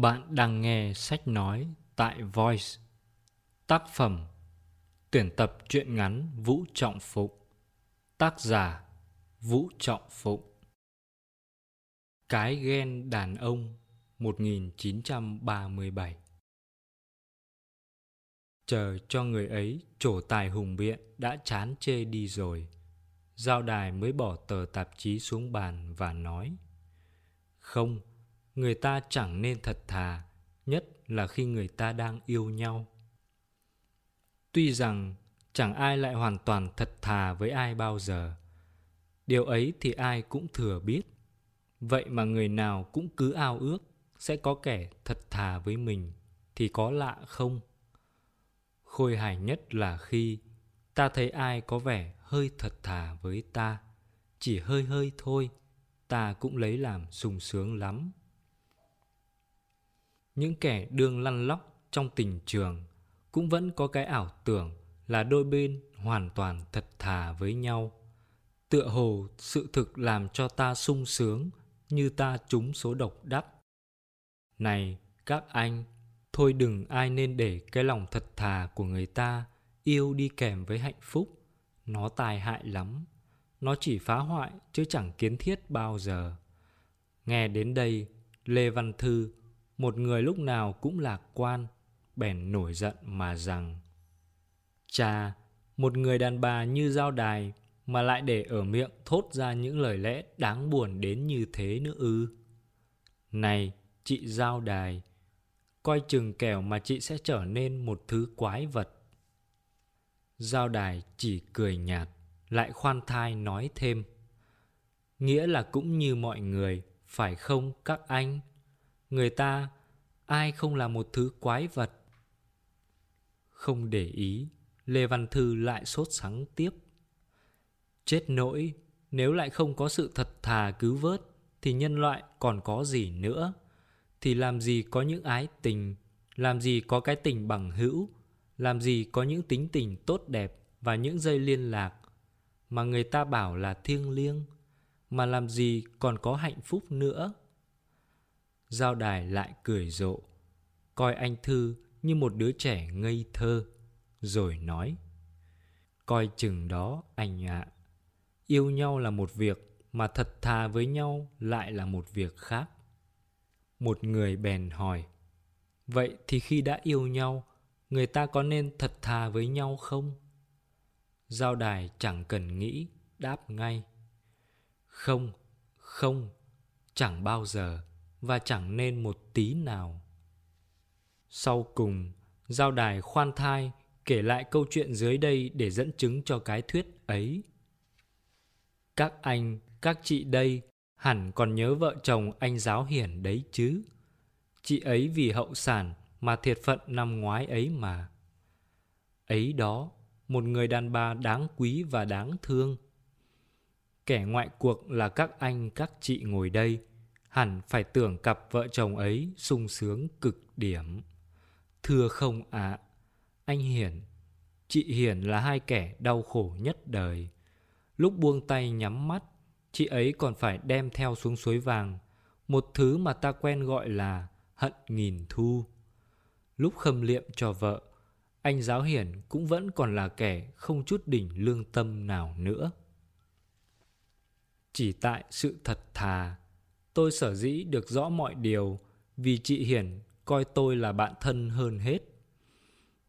Bạn đang nghe sách nói tại Voice. Tác phẩm Tuyển tập truyện ngắn Vũ Trọng Phụng Tác giả Vũ Trọng Phụng Cái ghen đàn ông 1937 Chờ cho người ấy trổ tài hùng biện đã chán chê đi rồi Giao đài mới bỏ tờ tạp chí xuống bàn và nói Không, người ta chẳng nên thật thà Nhất là khi người ta đang yêu nhau Tuy rằng chẳng ai lại hoàn toàn thật thà với ai bao giờ. Điều ấy thì ai cũng thừa biết. Vậy mà người nào cũng cứ ao ước sẽ có kẻ thật thà với mình thì có lạ không? Khôi hài nhất là khi ta thấy ai có vẻ hơi thật thà với ta, chỉ hơi hơi thôi, ta cũng lấy làm sung sướng lắm. Những kẻ đương lăn lóc trong tình trường cũng vẫn có cái ảo tưởng là đôi bên hoàn toàn thật thà với nhau. Tựa hồ sự thực làm cho ta sung sướng như ta trúng số độc đắc. Này, các anh, thôi đừng ai nên để cái lòng thật thà của người ta yêu đi kèm với hạnh phúc. Nó tai hại lắm. Nó chỉ phá hoại chứ chẳng kiến thiết bao giờ. Nghe đến đây, lê văn thư một người lúc nào cũng lạc quan bèn nổi giận mà rằng Cha, một người đàn bà như giao đài mà lại để ở miệng thốt ra những lời lẽ đáng buồn đến như thế nữa ư. Này, chị giao đài, coi chừng kẻo mà chị sẽ trở nên một thứ quái vật. Giao đài chỉ cười nhạt, lại khoan thai nói thêm. Nghĩa là cũng như mọi người, phải không các anh? Người ta, ai không là một thứ quái vật? Không để ý, Lê Văn Thư lại sốt sắng tiếp. Chết nỗi, nếu lại không có sự thật thà cứu vớt, thì nhân loại còn có gì nữa? Thì làm gì có những ái tình, làm gì có cái tình bằng hữu, làm gì có những tính tình tốt đẹp và những dây liên lạc mà người ta bảo là thiêng liêng, mà làm gì còn có hạnh phúc nữa? Giao đài lại cười rộ, coi anh Thư như một đứa trẻ ngây thơ rồi nói. Coi chừng đó anh ạ. Yêu nhau là một việc mà thật thà với nhau lại là một việc khác. Một người bèn hỏi. Vậy thì khi đã yêu nhau người ta có nên thật thà với nhau không? Giao đài chẳng cần nghĩ đáp ngay. Không không chẳng bao giờ và chẳng nên một tí nào sau cùng giao đài khoan thai kể lại câu chuyện dưới đây để dẫn chứng cho cái thuyết ấy. Các anh, các chị đây hẳn còn nhớ vợ chồng anh giáo hiển đấy chứ. Chị ấy vì hậu sản mà thiệt phận năm ngoái ấy mà. Ấy đó, một người đàn bà đáng quý và đáng thương. Kẻ ngoại cuộc là các anh các chị ngồi đây, hẳn phải tưởng cặp vợ chồng ấy sung sướng cực điểm. Thưa không ạ, à, anh Hiển, chị Hiển là hai kẻ đau khổ nhất đời. Lúc buông tay nhắm mắt, chị ấy còn phải đem theo xuống suối vàng, một thứ mà ta quen gọi là hận nghìn thu. Lúc khâm liệm cho vợ, anh giáo hiển cũng vẫn còn là kẻ không chút đỉnh lương tâm nào nữa. Chỉ tại sự thật thà, tôi sở dĩ được rõ mọi điều vì chị Hiển coi tôi là bạn thân hơn hết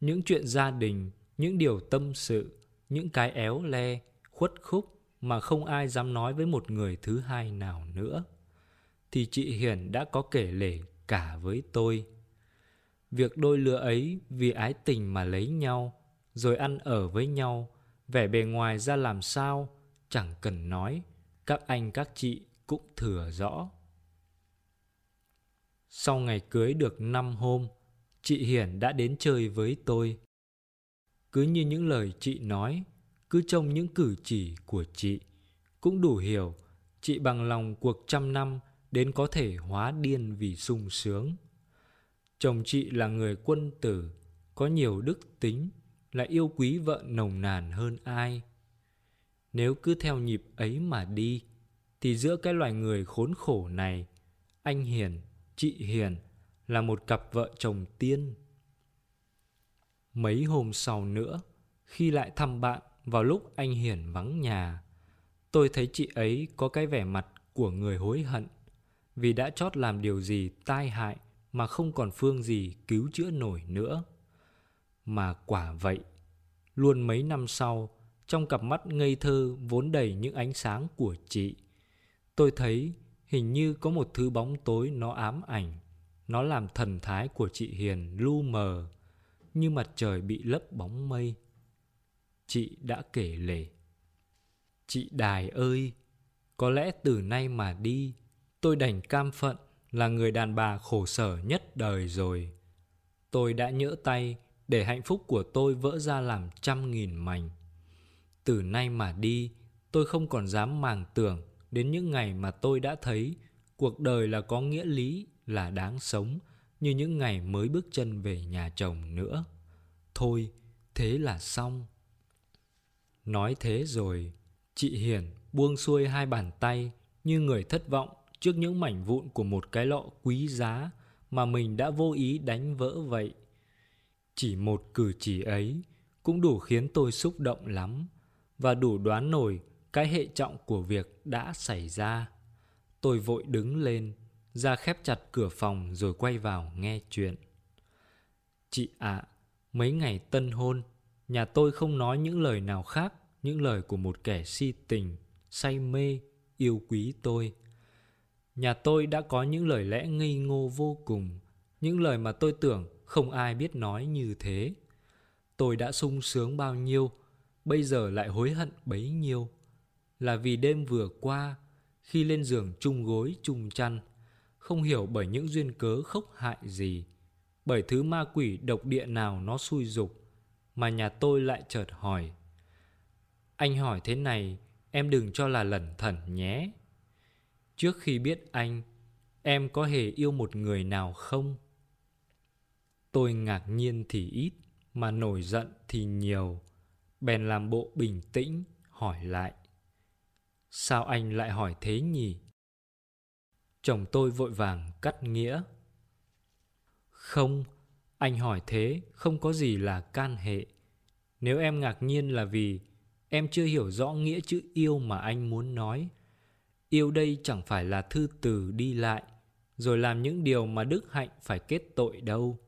những chuyện gia đình, những điều tâm sự, những cái éo le, khuất khúc mà không ai dám nói với một người thứ hai nào nữa. Thì chị hiển đã có kể lể cả với tôi. Việc đôi lứa ấy vì ái tình mà lấy nhau, rồi ăn ở với nhau, vẻ bề ngoài ra làm sao, chẳng cần nói, các anh các chị cũng thừa rõ. Sau ngày cưới được 5 hôm, chị Hiển đã đến chơi với tôi. Cứ như những lời chị nói, cứ trông những cử chỉ của chị, cũng đủ hiểu chị bằng lòng cuộc trăm năm đến có thể hóa điên vì sung sướng. Chồng chị là người quân tử, có nhiều đức tính, lại yêu quý vợ nồng nàn hơn ai. Nếu cứ theo nhịp ấy mà đi, thì giữa cái loài người khốn khổ này, anh Hiền, chị Hiền là một cặp vợ chồng tiên. Mấy hôm sau nữa, khi lại thăm bạn vào lúc anh Hiền vắng nhà, tôi thấy chị ấy có cái vẻ mặt của người hối hận vì đã chót làm điều gì tai hại mà không còn phương gì cứu chữa nổi nữa. Mà quả vậy, luôn mấy năm sau, trong cặp mắt ngây thơ vốn đầy những ánh sáng của chị, tôi thấy hình như có một thứ bóng tối nó ám ảnh, nó làm thần thái của chị Hiền lu mờ, như mặt trời bị lấp bóng mây. Chị đã kể lể. Chị Đài ơi, có lẽ từ nay mà đi, tôi đành cam phận là người đàn bà khổ sở nhất đời rồi. Tôi đã nhỡ tay để hạnh phúc của tôi vỡ ra làm trăm nghìn mảnh. Từ nay mà đi, tôi không còn dám màng tưởng đến những ngày mà tôi đã thấy cuộc đời là có nghĩa lý, là đáng sống như những ngày mới bước chân về nhà chồng nữa. Thôi, thế là xong. Nói thế rồi, chị Hiền buông xuôi hai bàn tay như người thất vọng trước những mảnh vụn của một cái lọ quý giá mà mình đã vô ý đánh vỡ vậy. Chỉ một cử chỉ ấy cũng đủ khiến tôi xúc động lắm và đủ đoán nổi cái hệ trọng của việc đã xảy ra. Tôi vội đứng lên, ra khép chặt cửa phòng rồi quay vào nghe chuyện. Chị ạ, mấy ngày tân hôn, nhà tôi không nói những lời nào khác, những lời của một kẻ si tình, say mê, yêu quý tôi. Nhà tôi đã có những lời lẽ ngây ngô vô cùng, những lời mà tôi tưởng không ai biết nói như thế. Tôi đã sung sướng bao nhiêu, bây giờ lại hối hận bấy nhiêu. Là vì đêm vừa qua, khi lên giường chung gối chung chăn, không hiểu bởi những duyên cớ khốc hại gì, bởi thứ ma quỷ độc địa nào nó xui dục, mà nhà tôi lại chợt hỏi. Anh hỏi thế này, em đừng cho là lẩn thẩn nhé. Trước khi biết anh, em có hề yêu một người nào không? Tôi ngạc nhiên thì ít, mà nổi giận thì nhiều. Bèn làm bộ bình tĩnh, hỏi lại. Sao anh lại hỏi thế nhỉ? Chồng tôi vội vàng cắt nghĩa. Không, anh hỏi thế không có gì là can hệ. Nếu em ngạc nhiên là vì em chưa hiểu rõ nghĩa chữ yêu mà anh muốn nói. Yêu đây chẳng phải là thư từ đi lại, rồi làm những điều mà đức hạnh phải kết tội đâu.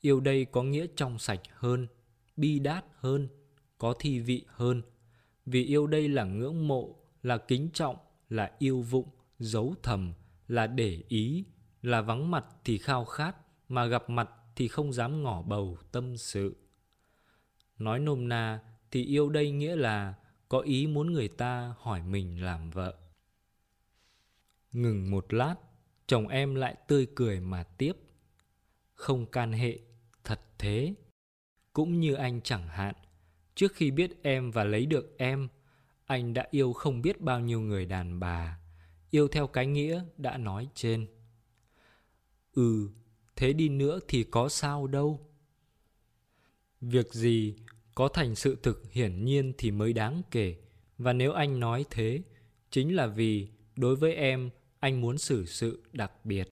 Yêu đây có nghĩa trong sạch hơn, bi đát hơn, có thi vị hơn. Vì yêu đây là ngưỡng mộ, là kính trọng, là yêu vụng, giấu thầm, là để ý, là vắng mặt thì khao khát, mà gặp mặt thì không dám ngỏ bầu tâm sự. Nói nôm na thì yêu đây nghĩa là có ý muốn người ta hỏi mình làm vợ. Ngừng một lát, chồng em lại tươi cười mà tiếp. Không can hệ, thật thế. Cũng như anh chẳng hạn, trước khi biết em và lấy được em, anh đã yêu không biết bao nhiêu người đàn bà, yêu theo cái nghĩa đã nói trên. Ừ, thế đi nữa thì có sao đâu. Việc gì có thành sự thực hiển nhiên thì mới đáng kể, và nếu anh nói thế, chính là vì đối với em anh muốn xử sự đặc biệt.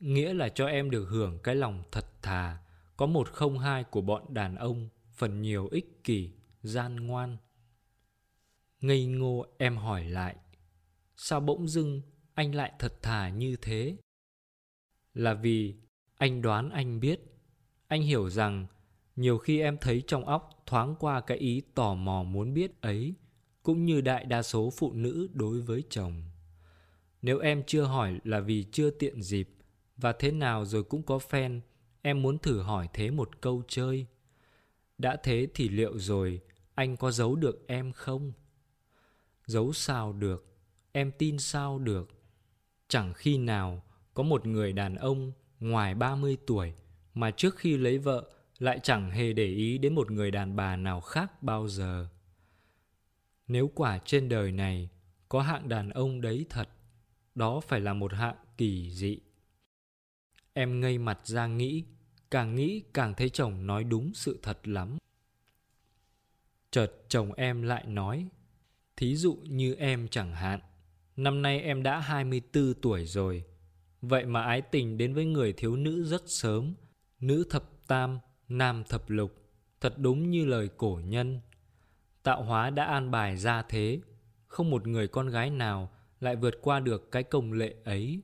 Nghĩa là cho em được hưởng cái lòng thật thà, có một không hai của bọn đàn ông, phần nhiều ích kỷ, gian ngoan. Ngây ngô em hỏi lại, sao bỗng dưng anh lại thật thà như thế? Là vì anh đoán anh biết, anh hiểu rằng nhiều khi em thấy trong óc thoáng qua cái ý tò mò muốn biết ấy, cũng như đại đa số phụ nữ đối với chồng. Nếu em chưa hỏi là vì chưa tiện dịp Và thế nào rồi cũng có fan Em muốn thử hỏi thế một câu chơi Đã thế thì liệu rồi Anh có giấu được em không? Giấu sao được Em tin sao được Chẳng khi nào có một người đàn ông ngoài 30 tuổi mà trước khi lấy vợ lại chẳng hề để ý đến một người đàn bà nào khác bao giờ. Nếu quả trên đời này có hạng đàn ông đấy thật, đó phải là một hạng kỳ dị. Em ngây mặt ra nghĩ, càng nghĩ càng thấy chồng nói đúng sự thật lắm. Chợt chồng em lại nói, thí dụ như em chẳng hạn, năm nay em đã 24 tuổi rồi, vậy mà ái tình đến với người thiếu nữ rất sớm, nữ thập tam, nam thập lục, thật đúng như lời cổ nhân. Tạo hóa đã an bài ra thế, không một người con gái nào lại vượt qua được cái công lệ ấy.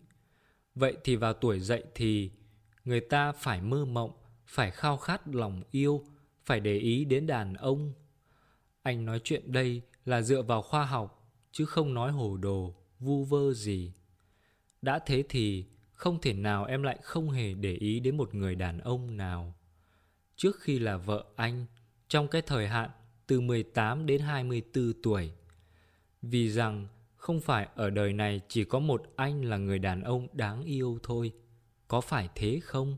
Vậy thì vào tuổi dậy thì người ta phải mơ mộng, phải khao khát lòng yêu, phải để ý đến đàn ông. Anh nói chuyện đây là dựa vào khoa học, chứ không nói hồ đồ, vu vơ gì. Đã thế thì không thể nào em lại không hề để ý đến một người đàn ông nào. Trước khi là vợ anh, trong cái thời hạn từ 18 đến 24 tuổi. Vì rằng không phải ở đời này chỉ có một anh là người đàn ông đáng yêu thôi. Có phải thế không?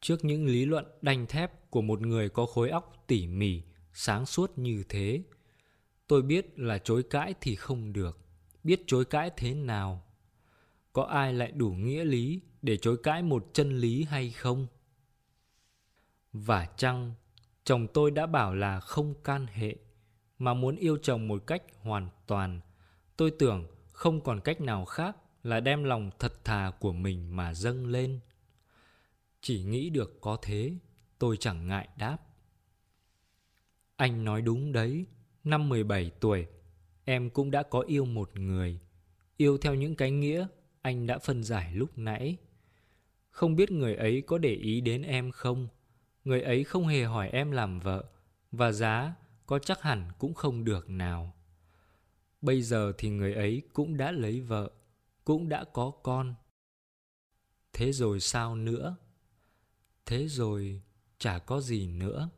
Trước những lý luận đanh thép của một người có khối óc tỉ mỉ, sáng suốt như thế, tôi biết là chối cãi thì không được. Biết chối cãi thế nào? Có ai lại đủ nghĩa lý để chối cãi một chân lý hay không? Và chăng chồng tôi đã bảo là không can hệ mà muốn yêu chồng một cách hoàn toàn. Tôi tưởng không còn cách nào khác là đem lòng thật thà của mình mà dâng lên. Chỉ nghĩ được có thế, tôi chẳng ngại đáp. Anh nói đúng đấy, năm 17 tuổi, em cũng đã có yêu một người. Yêu theo những cái nghĩa anh đã phân giải lúc nãy. Không biết người ấy có để ý đến em không? Người ấy không hề hỏi em làm vợ, và giá có chắc hẳn cũng không được nào. Bây giờ thì người ấy cũng đã lấy vợ, cũng đã có con. Thế rồi sao nữa? Thế rồi chả có gì nữa.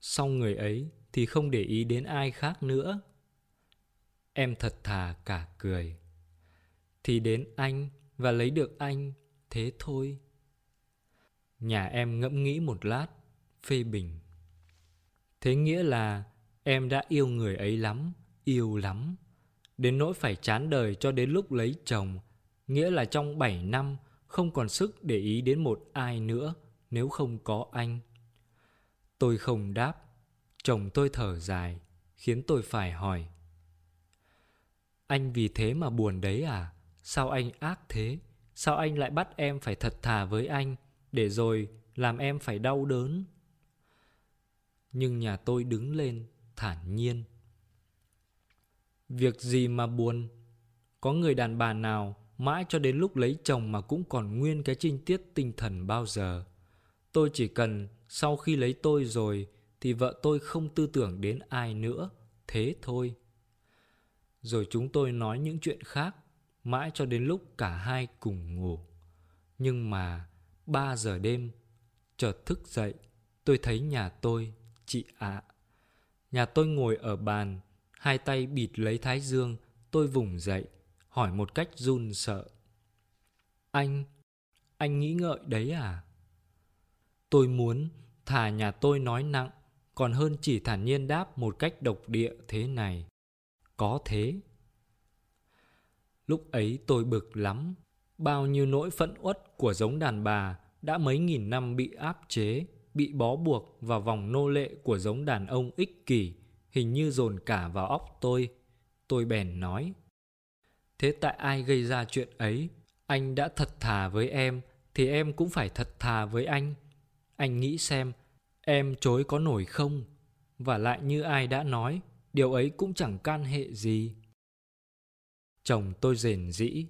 Sau người ấy thì không để ý đến ai khác nữa. Em thật thà cả cười. Thì đến anh và lấy được anh, thế thôi. Nhà em ngẫm nghĩ một lát, phê bình. Thế nghĩa là em đã yêu người ấy lắm, yêu lắm. Đến nỗi phải chán đời cho đến lúc lấy chồng, nghĩa là trong 7 năm không còn sức để ý đến một ai nữa nếu không có anh. Tôi không đáp, chồng tôi thở dài, khiến tôi phải hỏi. Anh vì thế mà buồn đấy à? Sao anh ác thế? Sao anh lại bắt em phải thật thà với anh, để rồi làm em phải đau đớn? Nhưng nhà tôi đứng lên, thản nhiên. Việc gì mà buồn? Có người đàn bà nào mãi cho đến lúc lấy chồng mà cũng còn nguyên cái trinh tiết tinh thần bao giờ? Tôi chỉ cần sau khi lấy tôi rồi thì vợ tôi không tư tưởng đến ai nữa, thế thôi. Rồi chúng tôi nói những chuyện khác, mãi cho đến lúc cả hai cùng ngủ. Nhưng mà ba giờ đêm, chợt thức dậy, tôi thấy nhà tôi, chị ạ. Nhà tôi ngồi ở bàn, hai tay bịt lấy thái dương, tôi vùng dậy, hỏi một cách run sợ. Anh, anh nghĩ ngợi đấy à? Tôi muốn thả nhà tôi nói nặng, còn hơn chỉ thản nhiên đáp một cách độc địa thế này. Có thế. Lúc ấy tôi bực lắm, bao nhiêu nỗi phẫn uất của giống đàn bà đã mấy nghìn năm bị áp chế, bị bó buộc vào vòng nô lệ của giống đàn ông ích kỷ, hình như dồn cả vào óc tôi. Tôi bèn nói. Thế tại ai gây ra chuyện ấy? Anh đã thật thà với em, thì em cũng phải thật thà với anh. Anh nghĩ xem, em chối có nổi không? Và lại như ai đã nói, điều ấy cũng chẳng can hệ gì. Chồng tôi rền rĩ.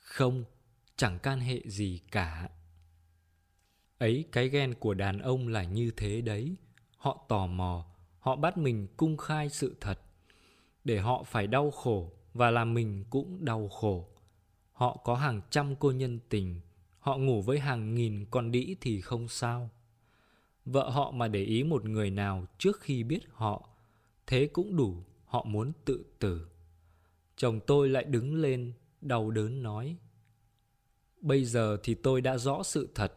Không, chẳng can hệ gì cả. Ấy cái ghen của đàn ông là như thế đấy. Họ tò mò, họ bắt mình cung khai sự thật. Để họ phải đau khổ và làm mình cũng đau khổ. Họ có hàng trăm cô nhân tình, họ ngủ với hàng nghìn con đĩ thì không sao. Vợ họ mà để ý một người nào trước khi biết họ, thế cũng đủ họ muốn tự tử. Chồng tôi lại đứng lên, đau đớn nói. Bây giờ thì tôi đã rõ sự thật,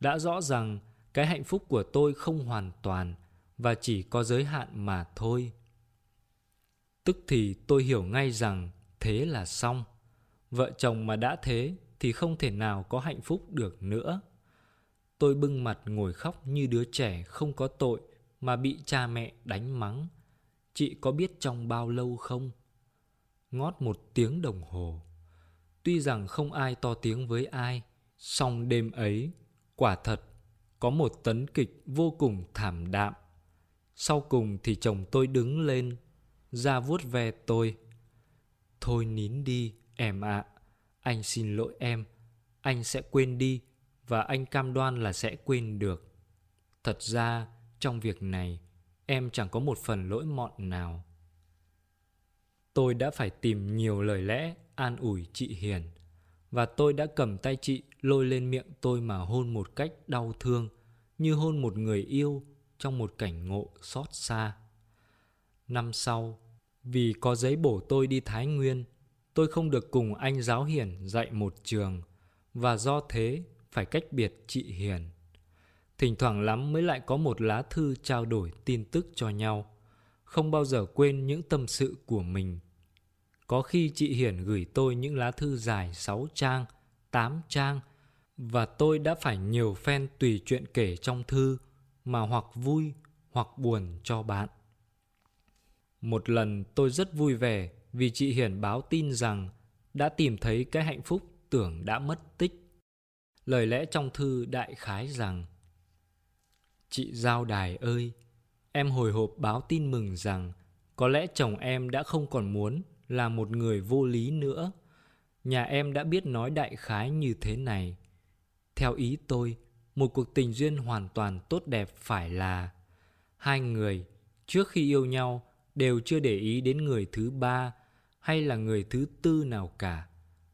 đã rõ rằng cái hạnh phúc của tôi không hoàn toàn và chỉ có giới hạn mà thôi. Tức thì tôi hiểu ngay rằng thế là xong. Vợ chồng mà đã thế thì không thể nào có hạnh phúc được nữa. Tôi bưng mặt ngồi khóc như đứa trẻ không có tội mà bị cha mẹ đánh mắng. Chị có biết trong bao lâu không? Ngót một tiếng đồng hồ. Tuy rằng không ai to tiếng với ai, song đêm ấy, quả thật, có một tấn kịch vô cùng thảm đạm. Sau cùng thì chồng tôi đứng lên, ra vuốt ve tôi. Thôi nín đi, em ạ. Anh xin lỗi em. Anh sẽ quên đi và anh cam đoan là sẽ quên được. Thật ra, trong việc này, em chẳng có một phần lỗi mọn nào. Tôi đã phải tìm nhiều lời lẽ an ủi chị Hiền và tôi đã cầm tay chị lôi lên miệng tôi mà hôn một cách đau thương như hôn một người yêu trong một cảnh ngộ xót xa. Năm sau, vì có giấy bổ tôi đi Thái Nguyên, tôi không được cùng anh giáo Hiền dạy một trường và do thế phải cách biệt chị Hiền. Thỉnh thoảng lắm mới lại có một lá thư trao đổi tin tức cho nhau, không bao giờ quên những tâm sự của mình. Có khi chị Hiền gửi tôi những lá thư dài 6 trang, 8 trang và tôi đã phải nhiều phen tùy chuyện kể trong thư mà hoặc vui hoặc buồn cho bạn. Một lần tôi rất vui vẻ vì chị Hiền báo tin rằng đã tìm thấy cái hạnh phúc tưởng đã mất tích. Lời lẽ trong thư đại khái rằng Chị Giao Đài ơi, em hồi hộp báo tin mừng rằng có lẽ chồng em đã không còn muốn là một người vô lý nữa. Nhà em đã biết nói đại khái như thế này. Theo ý tôi, một cuộc tình duyên hoàn toàn tốt đẹp phải là hai người trước khi yêu nhau đều chưa để ý đến người thứ ba hay là người thứ tư nào cả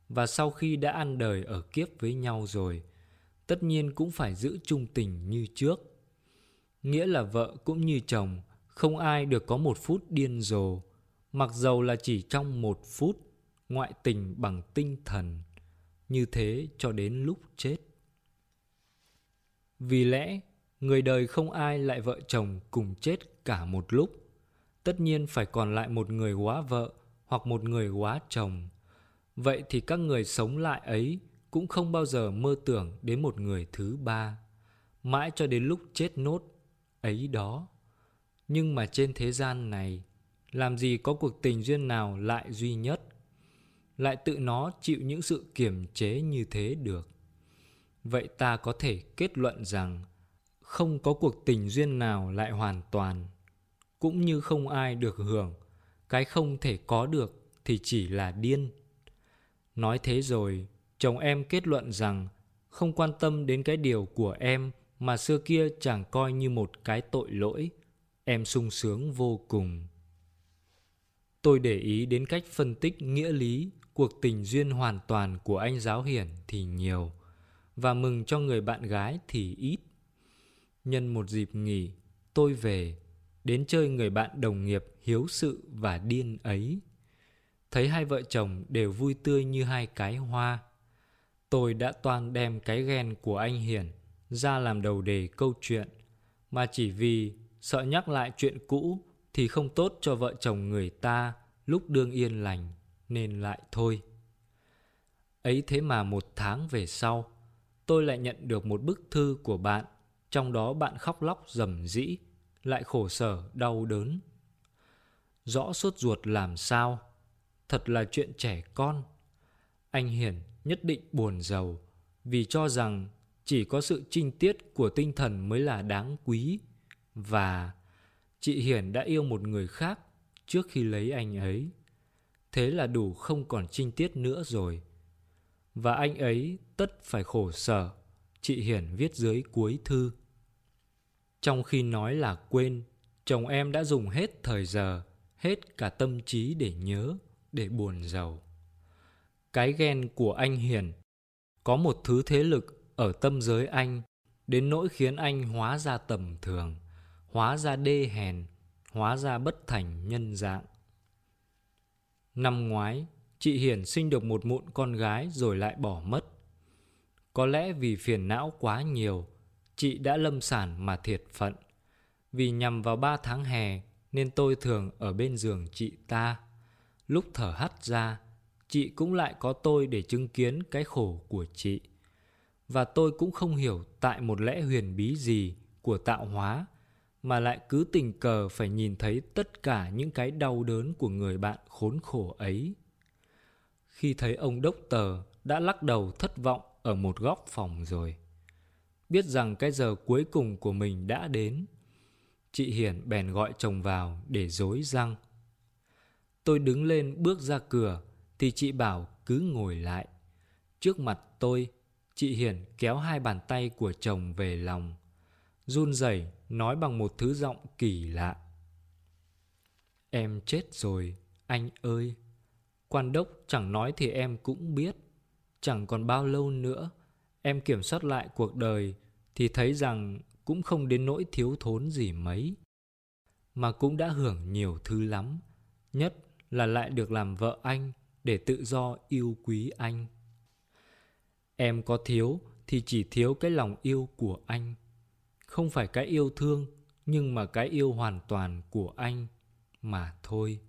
và sau khi đã ăn đời ở kiếp với nhau rồi, tất nhiên cũng phải giữ trung tình như trước. Nghĩa là vợ cũng như chồng, không ai được có một phút điên rồ, mặc dầu là chỉ trong một phút ngoại tình bằng tinh thần, như thế cho đến lúc chết. Vì lẽ, người đời không ai lại vợ chồng cùng chết cả một lúc, tất nhiên phải còn lại một người quá vợ hoặc một người quá chồng vậy thì các người sống lại ấy cũng không bao giờ mơ tưởng đến một người thứ ba. Mãi cho đến lúc chết nốt ấy đó. Nhưng mà trên thế gian này, làm gì có cuộc tình duyên nào lại duy nhất? Lại tự nó chịu những sự kiềm chế như thế được. Vậy ta có thể kết luận rằng không có cuộc tình duyên nào lại hoàn toàn, cũng như không ai được hưởng. Cái không thể có được thì chỉ là điên nói thế rồi, chồng em kết luận rằng không quan tâm đến cái điều của em mà xưa kia chẳng coi như một cái tội lỗi. Em sung sướng vô cùng. Tôi để ý đến cách phân tích nghĩa lý, cuộc tình duyên hoàn toàn của anh giáo hiển thì nhiều, và mừng cho người bạn gái thì ít. Nhân một dịp nghỉ, tôi về, đến chơi người bạn đồng nghiệp hiếu sự và điên ấy thấy hai vợ chồng đều vui tươi như hai cái hoa. Tôi đã toàn đem cái ghen của anh hiển ra làm đầu đề câu chuyện, mà chỉ vì sợ nhắc lại chuyện cũ thì không tốt cho vợ chồng người ta lúc đương yên lành, nên lại thôi. Ấy thế mà một tháng về sau, tôi lại nhận được một bức thư của bạn, trong đó bạn khóc lóc rầm rĩ, lại khổ sở, đau đớn. Rõ sốt ruột làm sao? Thật là chuyện trẻ con. Anh hiển nhất định buồn giàu vì cho rằng chỉ có sự trinh tiết của tinh thần mới là đáng quý. Và chị hiển đã yêu một người khác trước khi lấy anh ấy. Thế là đủ không còn trinh tiết nữa rồi. Và anh ấy tất phải khổ sở, chị hiển viết dưới cuối thư. Trong khi nói là quên, chồng em đã dùng hết thời giờ, hết cả tâm trí để nhớ để buồn giàu cái ghen của anh hiền có một thứ thế lực ở tâm giới anh đến nỗi khiến anh hóa ra tầm thường hóa ra đê hèn hóa ra bất thành nhân dạng năm ngoái chị Hiền sinh được một mụn con gái rồi lại bỏ mất. Có lẽ vì phiền não quá nhiều, chị đã lâm sản mà thiệt phận. Vì nhằm vào ba tháng hè nên tôi thường ở bên giường chị ta. Lúc thở hắt ra, chị cũng lại có tôi để chứng kiến cái khổ của chị. Và tôi cũng không hiểu tại một lẽ huyền bí gì của tạo hóa mà lại cứ tình cờ phải nhìn thấy tất cả những cái đau đớn của người bạn khốn khổ ấy. Khi thấy ông đốc tờ đã lắc đầu thất vọng ở một góc phòng rồi. Biết rằng cái giờ cuối cùng của mình đã đến, chị Hiển bèn gọi chồng vào để dối răng. Tôi đứng lên bước ra cửa thì chị bảo cứ ngồi lại. Trước mặt tôi, chị Hiển kéo hai bàn tay của chồng về lòng. Run rẩy nói bằng một thứ giọng kỳ lạ. Em chết rồi, anh ơi. Quan đốc chẳng nói thì em cũng biết. Chẳng còn bao lâu nữa, em kiểm soát lại cuộc đời thì thấy rằng cũng không đến nỗi thiếu thốn gì mấy. Mà cũng đã hưởng nhiều thứ lắm, nhất là lại được làm vợ anh để tự do yêu quý anh. Em có thiếu thì chỉ thiếu cái lòng yêu của anh. Không phải cái yêu thương, nhưng mà cái yêu hoàn toàn của anh mà thôi.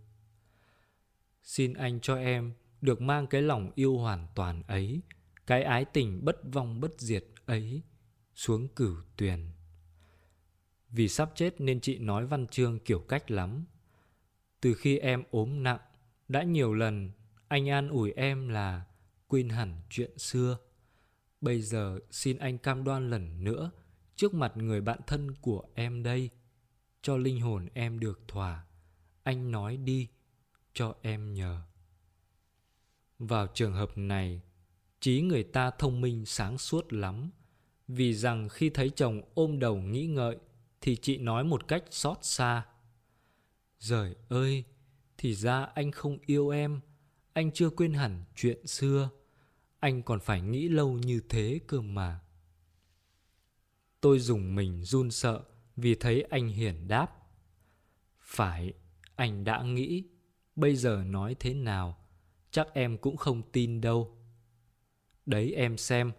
Xin anh cho em được mang cái lòng yêu hoàn toàn ấy, cái ái tình bất vong bất diệt ấy xuống cửu tuyền. Vì sắp chết nên chị nói văn chương kiểu cách lắm. Từ khi em ốm nặng, đã nhiều lần anh an ủi em là quên hẳn chuyện xưa. Bây giờ xin anh cam đoan lần nữa trước mặt người bạn thân của em đây, cho linh hồn em được thỏa. Anh nói đi, cho em nhờ. Vào trường hợp này, trí người ta thông minh sáng suốt lắm, vì rằng khi thấy chồng ôm đầu nghĩ ngợi thì chị nói một cách xót xa. Giời ơi, thì ra anh không yêu em, anh chưa quên hẳn chuyện xưa, anh còn phải nghĩ lâu như thế cơ mà. Tôi dùng mình run sợ vì thấy anh hiển đáp. Phải, anh đã nghĩ, bây giờ nói thế nào, chắc em cũng không tin đâu. Đấy em xem,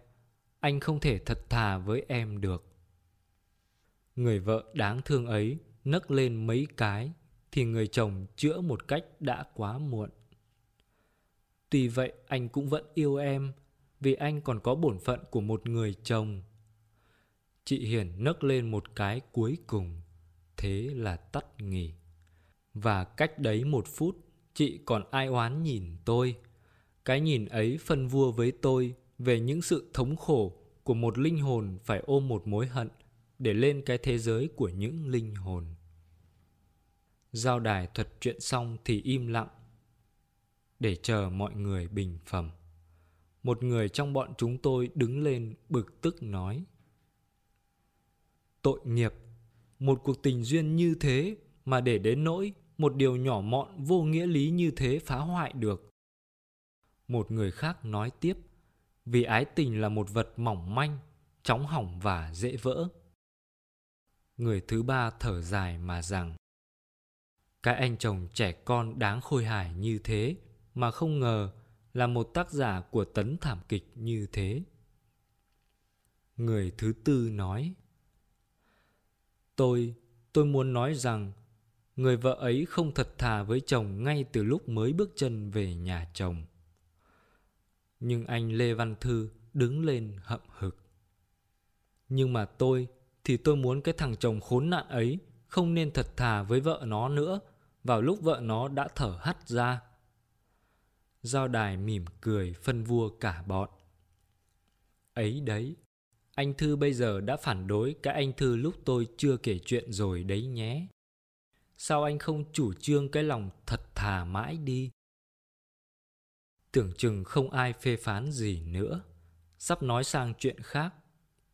anh không thể thật thà với em được. Người vợ đáng thương ấy nấc lên mấy cái thì người chồng chữa một cách đã quá muộn. Tuy vậy anh cũng vẫn yêu em vì anh còn có bổn phận của một người chồng. Chị Hiền nấc lên một cái cuối cùng, thế là tắt nghỉ. Và cách đấy một phút, chị còn ai oán nhìn tôi. Cái nhìn ấy phân vua với tôi về những sự thống khổ của một linh hồn phải ôm một mối hận để lên cái thế giới của những linh hồn. Giao đài thuật chuyện xong thì im lặng để chờ mọi người bình phẩm. Một người trong bọn chúng tôi đứng lên bực tức nói Tội nghiệp, một cuộc tình duyên như thế mà để đến nỗi một điều nhỏ mọn vô nghĩa lý như thế phá hoại được. Một người khác nói tiếp vì ái tình là một vật mỏng manh, chóng hỏng và dễ vỡ. Người thứ ba thở dài mà rằng cái anh chồng trẻ con đáng khôi hài như thế mà không ngờ là một tác giả của tấn thảm kịch như thế. Người thứ tư nói Tôi, tôi muốn nói rằng người vợ ấy không thật thà với chồng ngay từ lúc mới bước chân về nhà chồng. Nhưng anh Lê Văn Thư đứng lên hậm hực. Nhưng mà tôi thì tôi muốn cái thằng chồng khốn nạn ấy không nên thật thà với vợ nó nữa vào lúc vợ nó đã thở hắt ra. Giao đài mỉm cười phân vua cả bọn. Ấy đấy, anh Thư bây giờ đã phản đối cái anh Thư lúc tôi chưa kể chuyện rồi đấy nhé. Sao anh không chủ trương cái lòng thật thà mãi đi? Tưởng chừng không ai phê phán gì nữa. Sắp nói sang chuyện khác,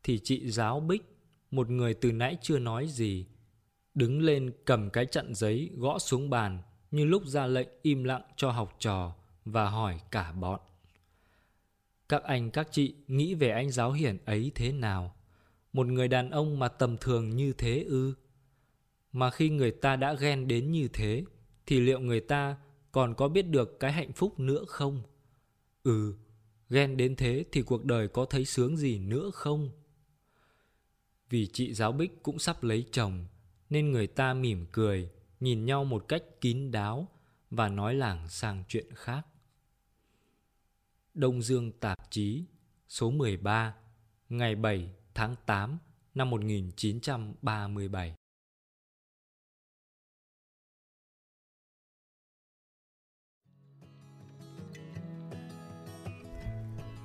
thì chị giáo Bích một người từ nãy chưa nói gì, đứng lên cầm cái chặn giấy gõ xuống bàn như lúc ra lệnh im lặng cho học trò và hỏi cả bọn. Các anh các chị nghĩ về anh giáo hiển ấy thế nào? Một người đàn ông mà tầm thường như thế ư? Mà khi người ta đã ghen đến như thế, thì liệu người ta còn có biết được cái hạnh phúc nữa không? Ừ, ghen đến thế thì cuộc đời có thấy sướng gì nữa không? Vì chị giáo Bích cũng sắp lấy chồng, nên người ta mỉm cười, nhìn nhau một cách kín đáo và nói lảng sang chuyện khác. Đông Dương Tạp chí số 13 ngày 7 tháng 8 năm 1937.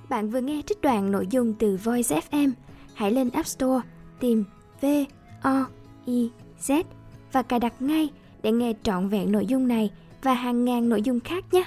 Bạn vừa nghe trích đoạn nội dung từ Voice FM. Hãy lên App Store tìm V O I Z và cài đặt ngay để nghe trọn vẹn nội dung này và hàng ngàn nội dung khác nhé.